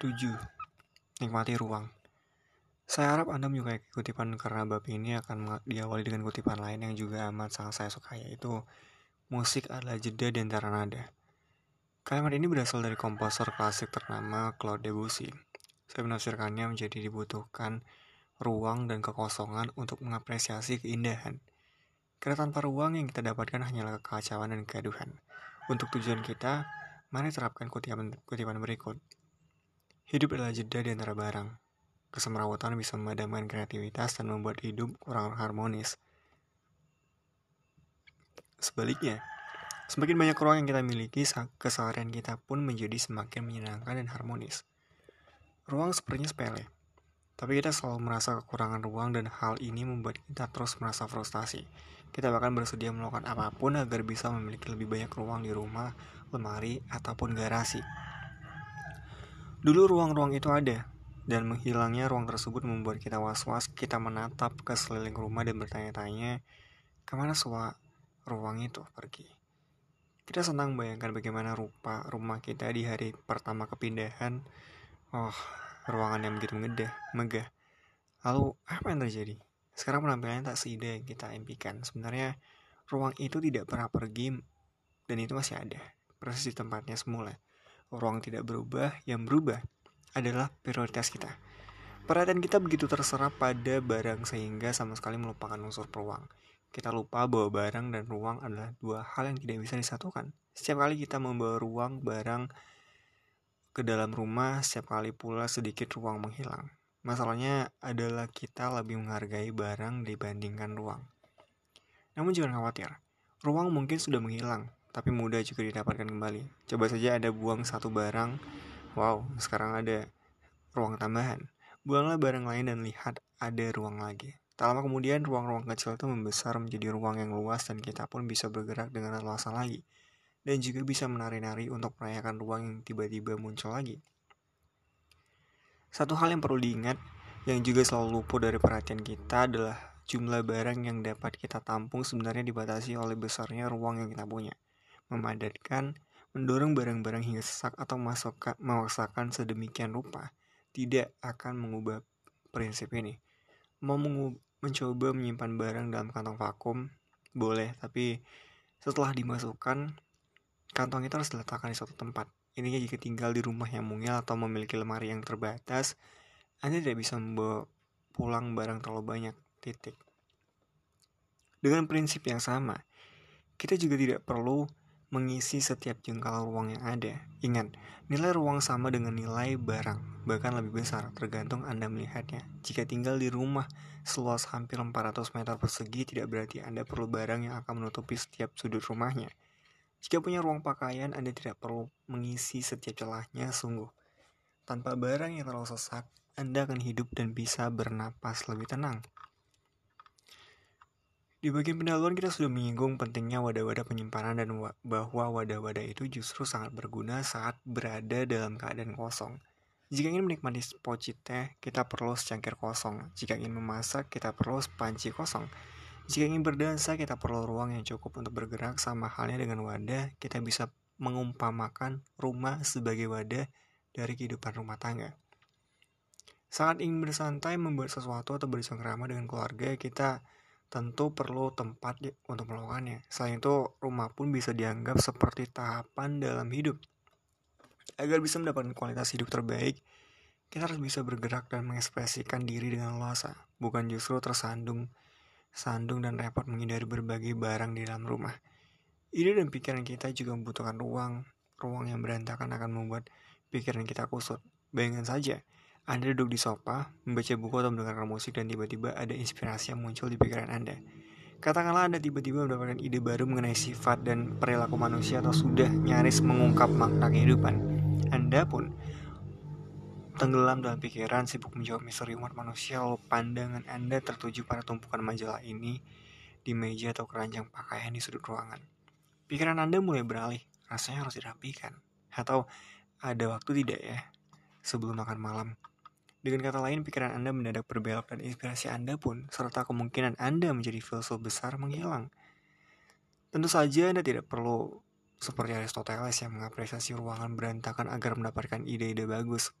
7. Nikmati ruang. Saya harap Anda menyukai kutipan karena bab ini akan diawali dengan kutipan lain yang juga amat sangat saya suka yaitu musik adalah jeda di antara nada. Kalimat ini berasal dari komposer klasik ternama Claude Debussy. Saya menafsirkannya menjadi dibutuhkan ruang dan kekosongan untuk mengapresiasi keindahan. Karena tanpa ruang yang kita dapatkan hanyalah kekacauan dan kegaduhan. Untuk tujuan kita, mari terapkan kutipan, kutipan berikut. Hidup adalah jeda di antara barang. Kesemrawutan bisa memadamkan kreativitas dan membuat hidup kurang harmonis. Sebaliknya, semakin banyak ruang yang kita miliki, keseharian kita pun menjadi semakin menyenangkan dan harmonis. Ruang sepertinya sepele, tapi kita selalu merasa kekurangan ruang dan hal ini membuat kita terus merasa frustasi. Kita bahkan bersedia melakukan apa pun agar bisa memiliki lebih banyak ruang di rumah, lemari, ataupun garasi. Dulu ruang-ruang itu ada, dan menghilangnya ruang tersebut membuat kita was-was, kita menatap ke seliling rumah dan bertanya-tanya, ke mana semua ruang itu pergi. Kita senang bayangkan bagaimana rupa rumah kita di hari pertama kepindahan. Oh, ruangan yang begitu megah, megah. Lalu, apa yang terjadi? Sekarang penampilannya tak seindah yang kita impikan. Sebenarnya, ruang itu tidak pernah pergi, dan itu masih ada, persis di tempatnya semula ruang tidak berubah, yang berubah adalah prioritas kita. Perhatian kita begitu terserap pada barang sehingga sama sekali melupakan unsur peruang. Kita lupa bahwa barang dan ruang adalah dua hal yang tidak bisa disatukan. Setiap kali kita membawa ruang barang ke dalam rumah, setiap kali pula sedikit ruang menghilang. Masalahnya adalah kita lebih menghargai barang dibandingkan ruang. Namun jangan khawatir, ruang mungkin sudah menghilang, tapi mudah juga didapatkan kembali. Coba saja ada buang satu barang, wow, sekarang ada ruang tambahan. Buanglah barang lain dan lihat ada ruang lagi. Tak lama kemudian ruang-ruang kecil itu membesar menjadi ruang yang luas dan kita pun bisa bergerak dengan leluasa lagi. Dan juga bisa menari-nari untuk merayakan ruang yang tiba-tiba muncul lagi. Satu hal yang perlu diingat, yang juga selalu luput dari perhatian kita adalah jumlah barang yang dapat kita tampung sebenarnya dibatasi oleh besarnya ruang yang kita punya memadatkan, mendorong barang-barang hingga sesak atau masukkan, memaksakan sedemikian rupa tidak akan mengubah prinsip ini. Mau mencoba menyimpan barang dalam kantong vakum, boleh, tapi setelah dimasukkan, kantong itu harus diletakkan di suatu tempat. Ininya jika tinggal di rumah yang mungil atau memiliki lemari yang terbatas, Anda tidak bisa membawa pulang barang terlalu banyak, titik. Dengan prinsip yang sama, kita juga tidak perlu mengisi setiap jengkal ruang yang ada. Ingat, nilai ruang sama dengan nilai barang, bahkan lebih besar, tergantung Anda melihatnya. Jika tinggal di rumah seluas hampir 400 meter persegi, tidak berarti Anda perlu barang yang akan menutupi setiap sudut rumahnya. Jika punya ruang pakaian, Anda tidak perlu mengisi setiap celahnya sungguh. Tanpa barang yang terlalu sesak, Anda akan hidup dan bisa bernapas lebih tenang. Di bagian pendahuluan kita sudah menyinggung pentingnya wadah-wadah penyimpanan dan wa bahwa wadah-wadah itu justru sangat berguna saat berada dalam keadaan kosong. Jika ingin menikmati poci teh, kita perlu secangkir kosong. Jika ingin memasak, kita perlu panci kosong. Jika ingin berdansa, kita perlu ruang yang cukup untuk bergerak sama halnya dengan wadah. Kita bisa mengumpamakan rumah sebagai wadah dari kehidupan rumah tangga. Saat ingin bersantai, membuat sesuatu atau bersama dengan keluarga, kita tentu perlu tempat untuk melakukannya. Selain itu, rumah pun bisa dianggap seperti tahapan dalam hidup. Agar bisa mendapatkan kualitas hidup terbaik, kita harus bisa bergerak dan mengekspresikan diri dengan luasa, bukan justru tersandung, sandung dan repot menghindari berbagai barang di dalam rumah. Ide dan pikiran kita juga membutuhkan ruang. Ruang yang berantakan akan membuat pikiran kita kusut. Bayangkan saja, anda duduk di sofa, membaca buku atau mendengarkan musik dan tiba-tiba ada inspirasi yang muncul di pikiran Anda. Katakanlah Anda tiba-tiba mendapatkan ide baru mengenai sifat dan perilaku manusia atau sudah nyaris mengungkap makna kehidupan. Anda pun tenggelam dalam pikiran sibuk menjawab misteri umat manusia lalu pandangan Anda tertuju pada tumpukan majalah ini di meja atau keranjang pakaian di sudut ruangan. Pikiran Anda mulai beralih, rasanya harus dirapikan. Atau ada waktu tidak ya sebelum makan malam dengan kata lain, pikiran Anda mendadak berbelok dan inspirasi Anda pun, serta kemungkinan Anda menjadi filsuf besar menghilang. Tentu saja Anda tidak perlu seperti Aristoteles yang mengapresiasi ruangan berantakan agar mendapatkan ide-ide bagus.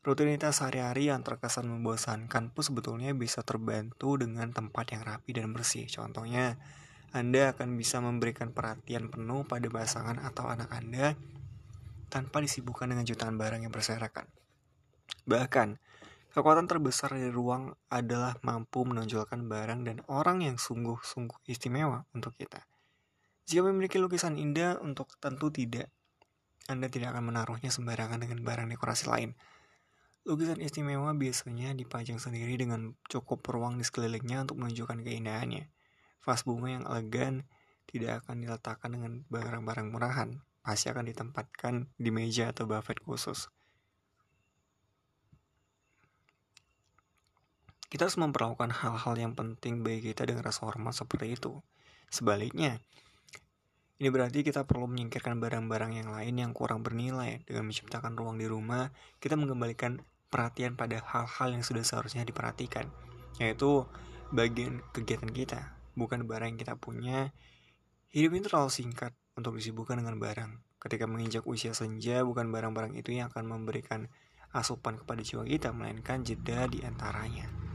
Rutinitas sehari-hari yang terkesan membosankan pun sebetulnya bisa terbantu dengan tempat yang rapi dan bersih. Contohnya, Anda akan bisa memberikan perhatian penuh pada pasangan atau anak Anda tanpa disibukkan dengan jutaan barang yang berserakan. Bahkan, kekuatan terbesar dari ruang adalah mampu menonjolkan barang dan orang yang sungguh-sungguh istimewa untuk kita. Jika memiliki lukisan indah, untuk tentu tidak. Anda tidak akan menaruhnya sembarangan dengan barang dekorasi lain Lukisan istimewa biasanya dipajang sendiri dengan cukup ruang di sekelilingnya untuk menunjukkan keindahannya. Vas bunga yang elegan tidak akan diletakkan dengan barang-barang murahan, pasti akan ditempatkan di meja atau buffet khusus. Kita harus memperlakukan hal-hal yang penting bagi kita dengan rasa hormat seperti itu. Sebaliknya, ini berarti kita perlu menyingkirkan barang-barang yang lain yang kurang bernilai. Dengan menciptakan ruang di rumah, kita mengembalikan perhatian pada hal-hal yang sudah seharusnya diperhatikan, yaitu bagian kegiatan kita, bukan barang yang kita punya. Hidup ini terlalu singkat untuk disibukkan dengan barang. Ketika menginjak usia senja, bukan barang-barang itu yang akan memberikan asupan kepada jiwa kita, melainkan jeda di antaranya.